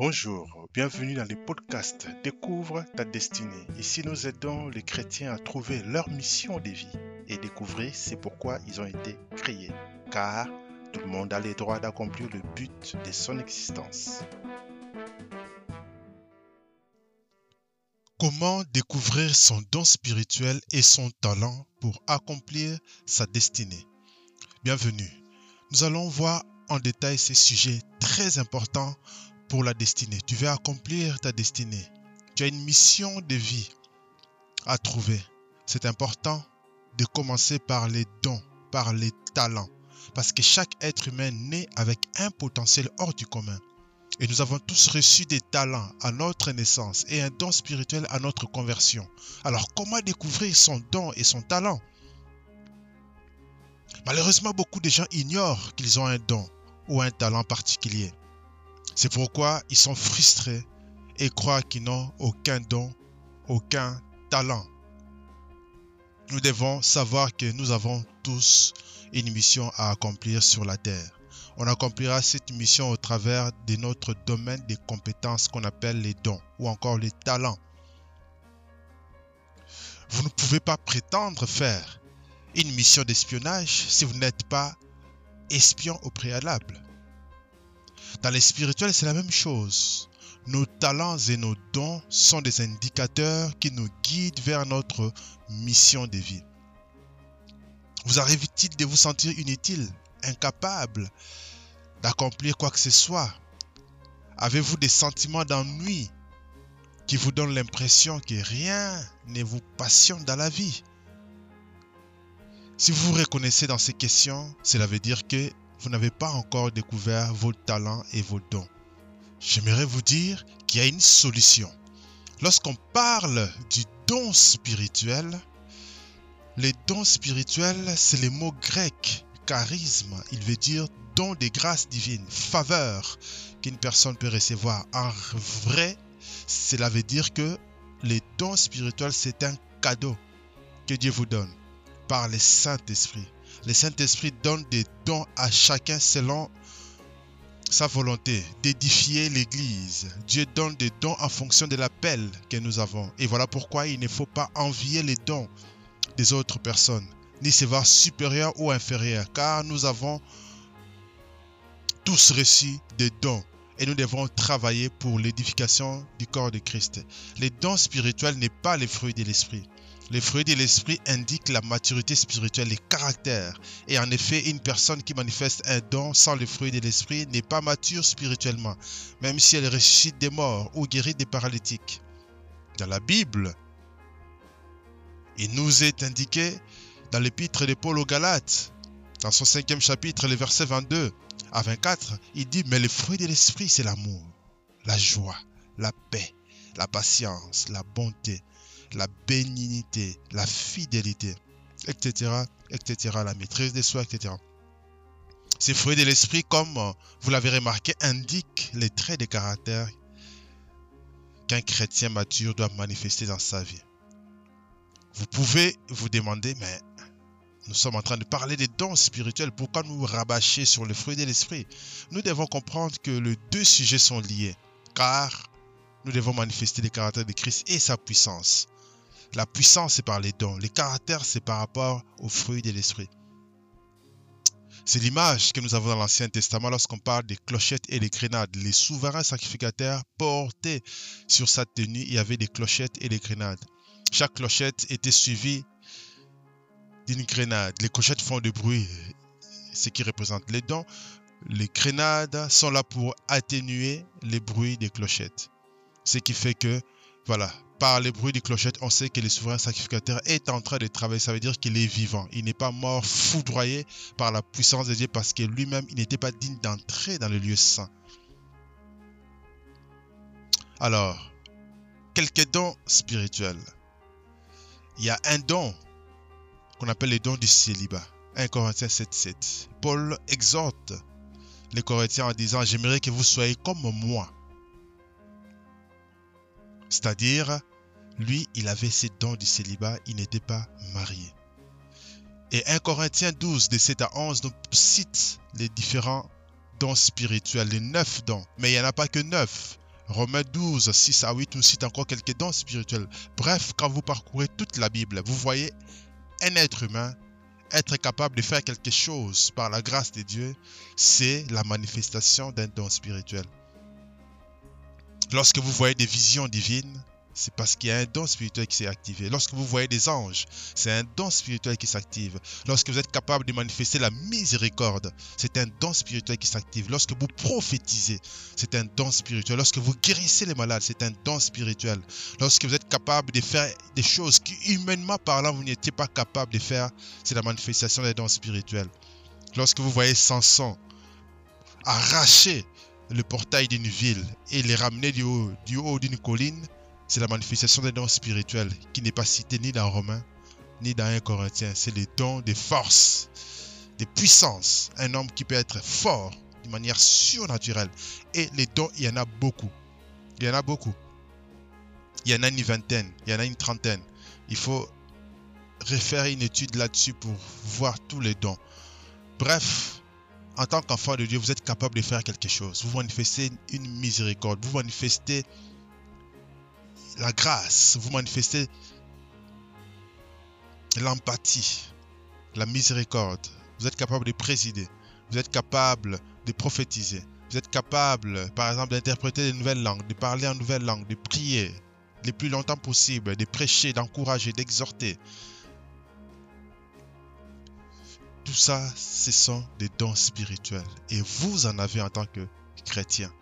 Bonjour, bienvenue dans le podcast Découvre ta destinée. Ici, nous aidons les chrétiens à trouver leur mission de vie et découvrir c'est pourquoi ils ont été créés. Car tout le monde a le droit d'accomplir le but de son existence. Comment découvrir son don spirituel et son talent pour accomplir sa destinée? Bienvenue. Nous allons voir en détail ces sujets très importants pour la destinée. Tu veux accomplir ta destinée. Tu as une mission de vie à trouver. C'est important de commencer par les dons, par les talents. Parce que chaque être humain naît avec un potentiel hors du commun. Et nous avons tous reçu des talents à notre naissance et un don spirituel à notre conversion. Alors comment découvrir son don et son talent? Malheureusement, beaucoup de gens ignorent qu'ils ont un don ou un talent particulier. C'est pourquoi ils sont frustrés et croient qu'ils n'ont aucun don, aucun talent. Nous devons savoir que nous avons tous une mission à accomplir sur la terre. On accomplira cette mission au travers de notre domaine des compétences qu'on appelle les dons ou encore les talents. Vous ne pouvez pas prétendre faire une mission d'espionnage si vous n'êtes pas espion au préalable. Dans les spirituels, c'est la même chose. Nos talents et nos dons sont des indicateurs qui nous guident vers notre mission de vie. Vous arrive-t-il de vous sentir inutile, incapable d'accomplir quoi que ce soit? Avez-vous des sentiments d'ennui qui vous donnent l'impression que rien ne vous passionne dans la vie? Si vous vous reconnaissez dans ces questions, cela veut dire que vous n'avez pas encore découvert vos talents et vos dons. J'aimerais vous dire qu'il y a une solution. Lorsqu'on parle du don spirituel, les dons spirituels, c'est le mot grec charisme. Il veut dire don des grâces divines, faveur qu'une personne peut recevoir. En vrai, cela veut dire que les dons spirituels, c'est un cadeau que Dieu vous donne par le Saint-Esprit le Saint-Esprit donne des dons à chacun selon sa volonté d'édifier l'Église. Dieu donne des dons en fonction de l'appel que nous avons. Et voilà pourquoi il ne faut pas envier les dons des autres personnes, ni se voir supérieur ou inférieur, car nous avons tous reçu des dons et nous devons travailler pour l'édification du corps de Christ. Les dons spirituels n'est pas les fruits de l'esprit. Les fruits de l'esprit indiquent la maturité spirituelle, les caractères. Et en effet, une personne qui manifeste un don sans les fruits de l'esprit n'est pas mature spirituellement, même si elle ressuscite des morts ou guérit des paralytiques. Dans la Bible, il nous est indiqué dans l'épître de Paul aux Galates, dans son cinquième chapitre, les versets 22 à 24, il dit, mais les fruits de l'esprit, c'est l'amour, la joie, la paix, la patience, la bonté, la bénignité, la fidélité, etc., etc., la maîtrise des soi, etc. Ces fruits de l'esprit, comme vous l'avez remarqué, indiquent les traits de caractère qu'un chrétien mature doit manifester dans sa vie. Vous pouvez vous demander, mais nous sommes en train de parler des dons spirituels, pourquoi nous rabâcher sur les fruits de l'esprit? Nous devons comprendre que les deux sujets sont liés, car nous devons manifester les caractères de Christ et sa puissance. La puissance, c'est par les dons. Les caractères, c'est par rapport aux fruits de l'esprit. C'est l'image que nous avons dans l'Ancien Testament lorsqu'on parle des clochettes et des grenades. Les souverains sacrificateurs portaient sur sa tenue, il y avait des clochettes et des grenades. Chaque clochette était suivie d'une grenade. Les clochettes font du bruit, ce qui représente les dons. Les grenades sont là pour atténuer les bruits des clochettes. Ce qui fait que, voilà, par les bruits des clochettes, on sait que le souverain sacrificateur est en train de travailler. Ça veut dire qu'il est vivant. Il n'est pas mort foudroyé par la puissance de Dieu parce que lui-même, il n'était pas digne d'entrer dans le lieu saint. Alors, quelques dons spirituels. Il y a un don qu'on appelle le don du célibat. 1 Corinthiens 7.7. Paul exhorte les Corinthiens en disant, j'aimerais que vous soyez comme moi. C'est-à-dire, lui, il avait ses dons du célibat, il n'était pas marié. Et 1 Corinthiens 12, de 7 à 11, nous cite les différents dons spirituels, les neuf dons. Mais il n'y en a pas que neuf. Romains 12, 6 à 8 nous cite encore quelques dons spirituels. Bref, quand vous parcourez toute la Bible, vous voyez un être humain être capable de faire quelque chose par la grâce de Dieu, c'est la manifestation d'un don spirituel. Lorsque vous voyez des visions divines, c'est parce qu'il y a un don spirituel qui s'est activé. Lorsque vous voyez des anges, c'est un don spirituel qui s'active. Lorsque vous êtes capable de manifester la miséricorde, c'est un don spirituel qui s'active. Lorsque vous prophétisez, c'est un don spirituel. Lorsque vous guérissez les malades, c'est un don spirituel. Lorsque vous êtes capable de faire des choses qui, humainement parlant, vous n'étiez pas capable de faire, c'est la manifestation des dons spirituels. Lorsque vous voyez Samson arracher le portail d'une ville et les ramener du haut, du haut d'une colline, c'est la manifestation des dons spirituels qui n'est pas cité ni dans Romains ni dans 1 Corinthiens. C'est les dons des forces, des puissances. Un homme qui peut être fort de manière surnaturelle. Et les dons, il y en a beaucoup. Il y en a beaucoup. Il y en a une vingtaine, il y en a une trentaine. Il faut refaire une étude là-dessus pour voir tous les dons. Bref, en tant qu'enfant de Dieu, vous êtes capable de faire quelque chose. Vous manifestez une miséricorde. Vous manifestez la grâce, vous manifestez l'empathie, la miséricorde. Vous êtes capable de présider. Vous êtes capable de prophétiser. Vous êtes capable, par exemple, d'interpréter de nouvelles langues, de parler en nouvelles langues, de prier le plus longtemps possible, de prêcher, d'encourager, d'exhorter. Tout ça, ce sont des dons spirituels. Et vous en avez en tant que chrétien.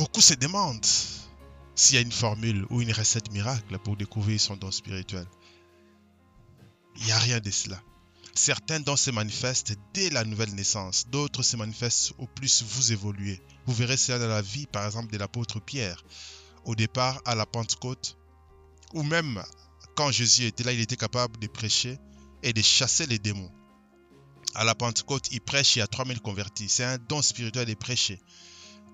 Beaucoup se demandent s'il y a une formule ou une recette miracle pour découvrir son don spirituel. Il n'y a rien de cela. Certains dons se manifestent dès la nouvelle naissance, d'autres se manifestent au plus vous évoluez. Vous verrez cela dans la vie, par exemple, de l'apôtre Pierre. Au départ, à la Pentecôte, ou même quand Jésus était là, il était capable de prêcher et de chasser les démons. À la Pentecôte, il prêche, il y a 3000 convertis. C'est un don spirituel de prêcher.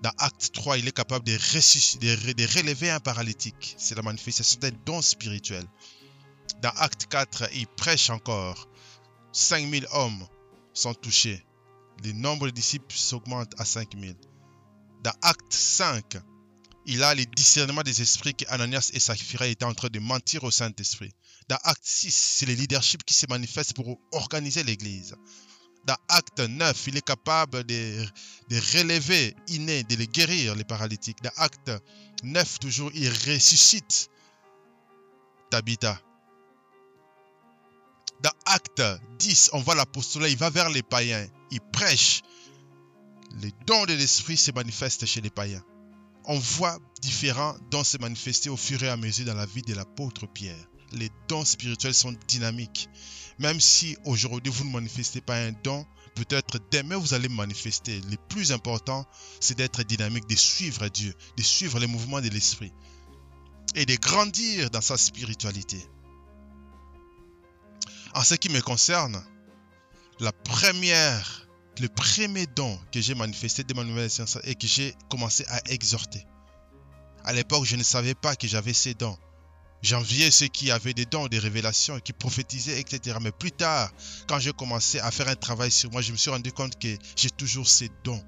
Dans Acte 3, il est capable de, de relever un paralytique. C'est la manifestation d'un don spirituel. Dans Acte 4, il prêche encore. 5000 hommes sont touchés. Le nombre de disciples s'augmente à 5000. Dans Acte 5, il a le discernement des esprits que Ananias et Saphira étaient en train de mentir au Saint-Esprit. Dans Acte 6, c'est le leadership qui se manifeste pour organiser l'Église dans Acte 9, il est capable de, relever inné, de les guérir, les paralytiques. Dans Acte 9, toujours, il ressuscite Tabitha. Dans Acte 10, on voit l'apostolat, il va vers les païens, il prêche. Les dons de l'esprit se manifestent chez les païens. On voit différents dons se manifester au fur et à mesure dans la vie de l'apôtre Pierre. Les dons spirituels sont dynamiques. Même si aujourd'hui vous ne manifestez pas un don, peut-être demain vous allez manifester. Le plus important, c'est d'être dynamique, de suivre Dieu, de suivre les mouvements de l'esprit et de grandir dans sa spiritualité. En ce qui me concerne, la première, le premier don que j'ai manifesté de ma nouvelle science et que j'ai commencé à exhorter. À l'époque, je ne savais pas que j'avais ces dons. J'enviais ceux qui avaient des dons, des révélations, qui prophétisaient, etc. Mais plus tard, quand j'ai commencé à faire un travail sur moi, je me suis rendu compte que j'ai toujours ces dons.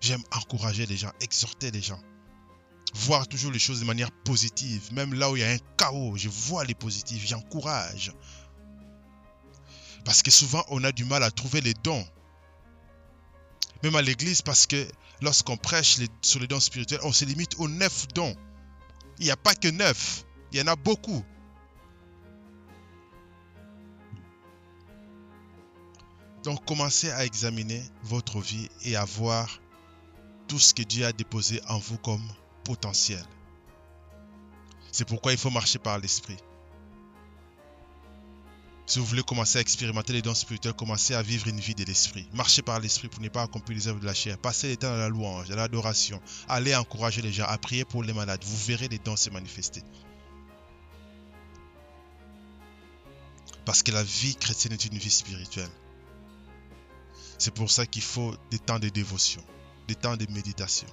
J'aime encourager les gens, exhorter les gens. Voir toujours les choses de manière positive. Même là où il y a un chaos, je vois les positifs, j'encourage. Parce que souvent, on a du mal à trouver les dons. Même à l'église, parce que lorsqu'on prêche sur les dons spirituels, on se limite aux neuf dons. Il n'y a pas que neuf. Il y en a beaucoup. Donc commencez à examiner votre vie et à voir tout ce que Dieu a déposé en vous comme potentiel. C'est pourquoi il faut marcher par l'esprit. Si vous voulez commencer à expérimenter les dons spirituels, commencez à vivre une vie de l'esprit. Marchez par l'esprit pour ne pas accomplir les œuvres de la chair. Passez les temps dans la louange, dans l'adoration. Allez encourager les gens à prier pour les malades. Vous verrez les dons se manifester. Parce que la vie chrétienne est une vie spirituelle. C'est pour ça qu'il faut des temps de dévotion, des temps de méditation.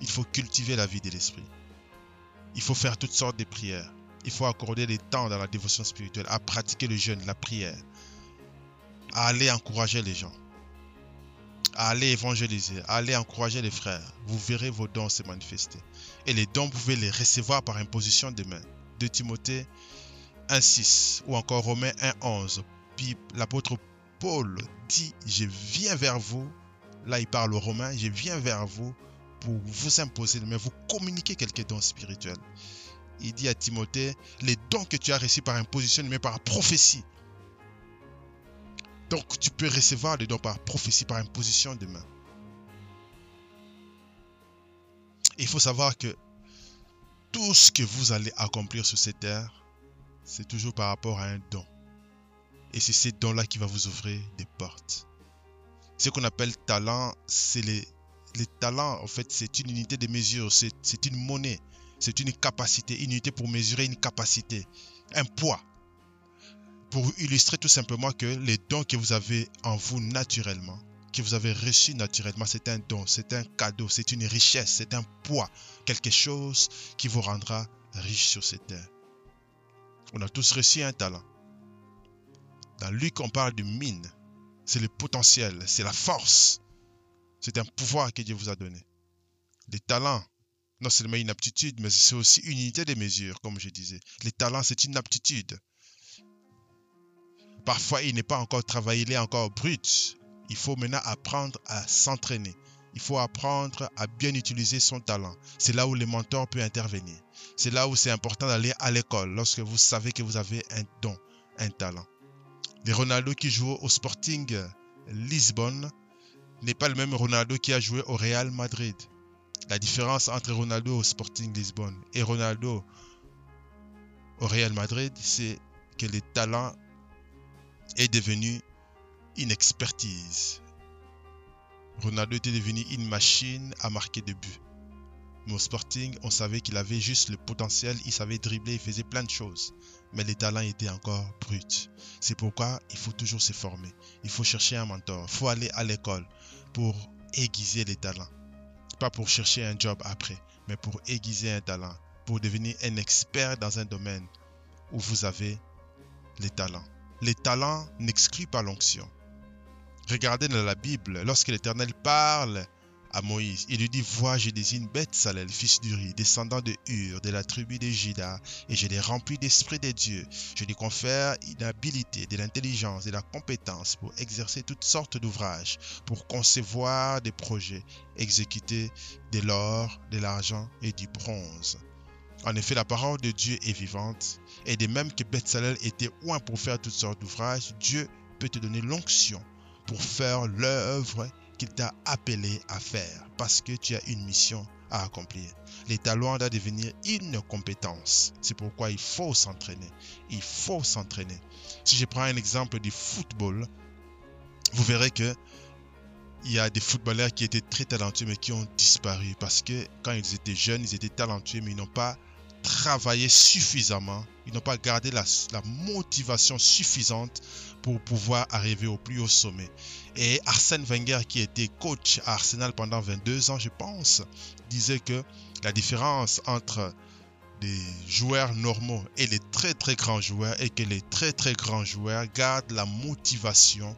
Il faut cultiver la vie de l'esprit. Il faut faire toutes sortes de prières. Il faut accorder des temps dans la dévotion spirituelle, à pratiquer le jeûne, la prière, à aller encourager les gens. Allez évangéliser, allez encourager les frères. Vous verrez vos dons se manifester. Et les dons, vous pouvez les recevoir par imposition de main. De Timothée 1.6 ou encore Romains 1.11. Puis l'apôtre Paul dit, je viens vers vous. Là, il parle aux Romains, je viens vers vous pour vous imposer, mais vous communiquer quelques dons spirituels. Il dit à Timothée, les dons que tu as reçus par imposition, mais par prophétie. Donc tu peux recevoir les dons par prophétie, par imposition de main. Il faut savoir que tout ce que vous allez accomplir sur cette terre, c'est toujours par rapport à un don. Et c'est ces dons-là qui va vous ouvrir des portes. Ce qu'on appelle talent, c'est les, les talents, en fait, c'est une unité de mesure, c'est une monnaie, c'est une capacité, une unité pour mesurer une capacité, un poids. Pour illustrer tout simplement que les dons que vous avez en vous naturellement, que vous avez reçus naturellement, c'est un don, c'est un cadeau, c'est une richesse, c'est un poids, quelque chose qui vous rendra riche sur cette terre. On a tous reçu un talent. Dans Luc, on parle de mine. C'est le potentiel, c'est la force. C'est un pouvoir que Dieu vous a donné. Les talents, non seulement une aptitude, mais c'est aussi une unité de mesure, comme je disais. Les talents, c'est une aptitude. Parfois, il n'est pas encore travaillé, il est encore brut. Il faut maintenant apprendre à s'entraîner. Il faut apprendre à bien utiliser son talent. C'est là où le mentor peut intervenir. C'est là où c'est important d'aller à l'école lorsque vous savez que vous avez un don, un talent. Les Ronaldo qui jouent au Sporting Lisbonne n'est pas le même Ronaldo qui a joué au Real Madrid. La différence entre Ronaldo au Sporting Lisbonne et Ronaldo au Real Madrid, c'est que le talent est devenu une expertise. Ronaldo était devenu une machine à marquer des buts. Mais au Sporting, on savait qu'il avait juste le potentiel, il savait dribbler, il faisait plein de choses. Mais les talents étaient encore bruts. C'est pourquoi il faut toujours se former. Il faut chercher un mentor. Il faut aller à l'école pour aiguiser les talents. Pas pour chercher un job après, mais pour aiguiser un talent. Pour devenir un expert dans un domaine où vous avez les talents. Les talents n'excluent pas l'onction. Regardez dans la Bible, lorsque l'Éternel parle à Moïse, il lui dit Vois, je désigne Salel, fils d'Uri, descendant de Hur, de la tribu de Juda, et je l'ai rempli d'esprit des dieux. Je lui confère une habilité, de l'intelligence et de la compétence pour exercer toutes sortes d'ouvrages, pour concevoir des projets, exécuter de l'or, de l'argent et du bronze. En effet, la parole de Dieu est vivante, et de même que Salel était loin pour faire toutes sortes d'ouvrages, Dieu peut te donner l'onction pour faire l'œuvre qu'il t'a appelé à faire parce que tu as une mission à accomplir. Les talents doivent devenir une compétence. C'est pourquoi il faut s'entraîner. Il faut s'entraîner. Si je prends un exemple du football, vous verrez que il y a des footballeurs qui étaient très talentueux mais qui ont disparu parce que quand ils étaient jeunes, ils étaient talentueux mais ils n'ont pas travaillé suffisamment, ils n'ont pas gardé la, motivation suffisante pour pouvoir arriver au plus haut sommet. Et Arsène Wenger, qui était coach à Arsenal pendant 22 ans, je pense, disait que la différence entre les joueurs normaux et les très très grands joueurs est que les très très grands joueurs gardent la motivation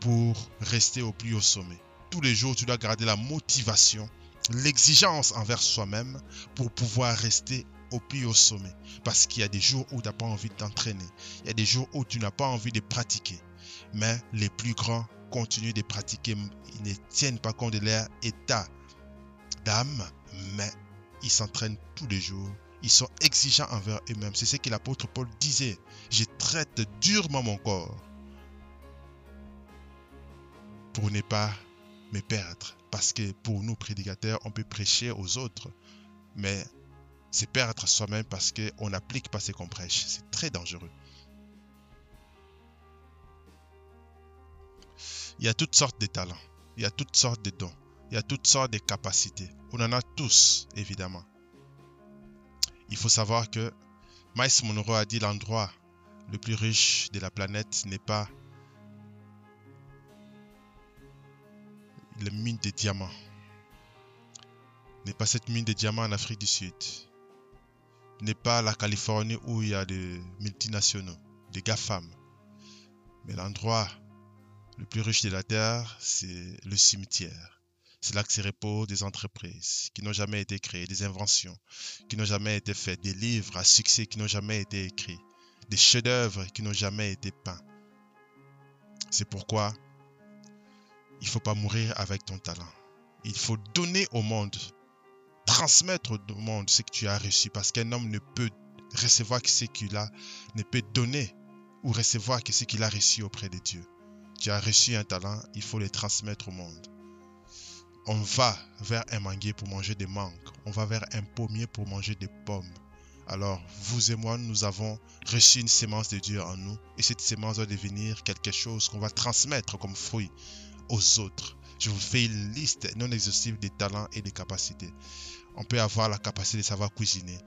pour rester au plus haut sommet. Tous les jours, tu dois garder la motivation, l'exigence envers soi-même pour pouvoir rester au plus haut sommet. Parce qu'il y a des jours où tu n'as pas envie de t'entraîner. Il y a des jours où tu n'as pas envie de pratiquer. Mais les plus grands continuent de pratiquer. Ils ne tiennent pas compte de leur état d'âme, mais ils s'entraînent tous les jours. Ils sont exigeants envers eux-mêmes. C'est ce que l'apôtre Paul disait. Je traite durement mon corps pour ne pas me perdre. Parce que pour nous, prédicateurs, on peut prêcher aux autres, mais c'est perdre soi-même parce qu'on n'applique pas ce qu'on prêche. C'est très dangereux. Il y a toutes sortes de talents, il y a toutes sortes de dons, il y a toutes sortes de capacités. On en a tous, évidemment. Il faut savoir que Miles Monroe a dit l'endroit le plus riche de la planète n'est pas le mine de diamants. N'est pas cette mine de diamants en Afrique du Sud n'est pas la Californie où il y a des multinationaux, des GAFAM. Mais l'endroit Le plus riche de la terre, c'est le cimetière. C'est là que se reposent des entreprises qui n'ont jamais été créées, des inventions qui n'ont jamais été faites, des livres à succès qui n'ont jamais été écrits, des chefs-d'œuvre qui n'ont jamais été peints. C'est pourquoi il ne faut pas mourir avec ton talent. Il faut donner au monde, transmettre au monde ce que tu as reçu, parce qu'un homme ne peut recevoir que ce qu'il a, ne peut donner ou recevoir que ce qu'il a reçu auprès de Dieu. Tu as reçu un talent, il faut le transmettre au monde. On va vers un manguier pour manger des mangues. On va vers un pommier pour manger des pommes. Alors, vous et moi, nous avons reçu une sémence de Dieu en nous. Et cette sémence doit devenir quelque chose qu'on va transmettre comme fruit aux autres. Je vous fais une liste non exhaustive des talents et des capacités. On peut avoir la capacité de savoir cuisiner,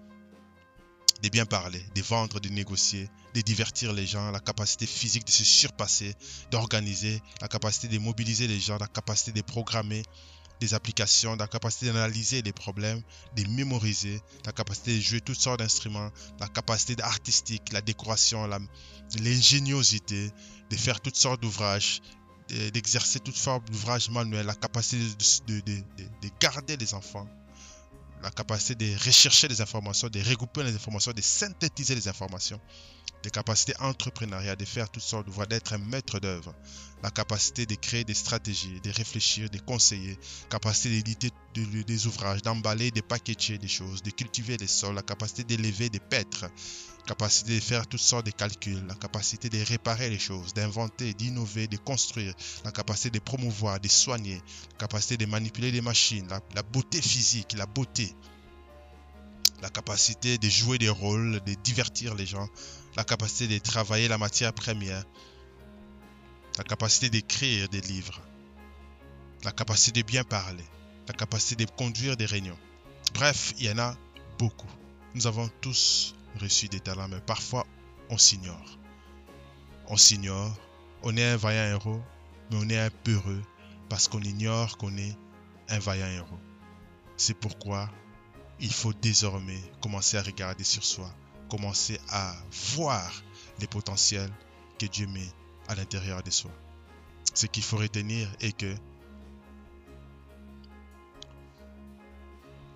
de bien parler, de vendre, de négocier, de divertir les gens, la capacité physique de se surpasser, d'organiser, la capacité de mobiliser les gens, la capacité de programmer des applications, la capacité d'analyser les problèmes, de mémoriser, la capacité de jouer toutes sortes d'instruments, la capacité artistique, la décoration, l'ingéniosité, de faire toutes sortes d'ouvrages, d'exercer toutes formes d'ouvrages manuels, la capacité de, garder les enfants, la capacité de rechercher les informations, de regrouper les informations, de synthétiser les informations, des capacités entrepreneuriales, de faire toutes sortes de d'être un maître d'œuvre, la capacité de créer des stratégies, de réfléchir, de conseiller, capacité d'éditer des ouvrages, d'emballer, de packager des choses, de cultiver les sols, la capacité d'élever des pêtres, capacité de faire toutes sortes de calculs, la capacité de réparer les choses, d'inventer, d'innover, de construire, la capacité de promouvoir, de soigner, la capacité de manipuler les machines, la beauté physique, la beauté, la capacité de jouer des rôles, de divertir les gens, la capacité de travailler la matière première, la capacité d'écrire des livres, la capacité de bien parler, la capacité de conduire des réunions. Bref, il y en a beaucoup. Nous avons tous reçu des talents, mais parfois on s'ignore. On s'ignore, on est un vaillant héros, mais on est un peu heureux parce qu'on ignore qu'on est un vaillant héros. C'est pourquoi il faut désormais commencer à regarder sur soi, commencer à voir les potentiels que Dieu met à l'intérieur de soi. Ce qu'il faut retenir est que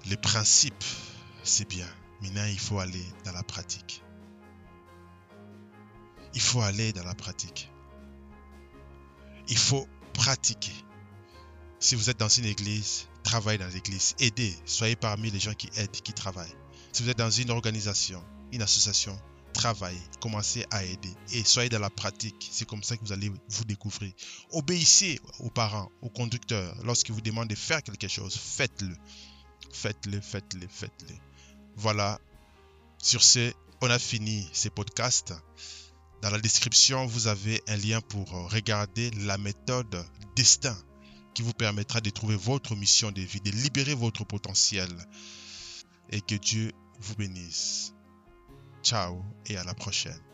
les principes, c'est bien. Il faut aller dans la pratique. Il faut aller dans la pratique. Il faut pratiquer. Si vous êtes dans une église, travaillez dans l'église. Aidez. Soyez parmi les gens qui aident, qui travaillent. Si vous êtes dans une organisation, une association, travaillez. Commencez à aider. Et soyez dans la pratique. C'est comme ça que vous allez vous découvrir. Obéissez aux parents, aux conducteurs. Lorsqu'ils vous demandent de faire quelque chose, faites-le. Faites-le, faites-le, faites-le. Voilà. Sur ce, on a fini ces podcasts. Dans la description, vous avez un lien pour regarder la méthode destin qui vous permettra de trouver votre mission de vie, de libérer votre potentiel. Et que Dieu vous bénisse. Ciao et à la prochaine.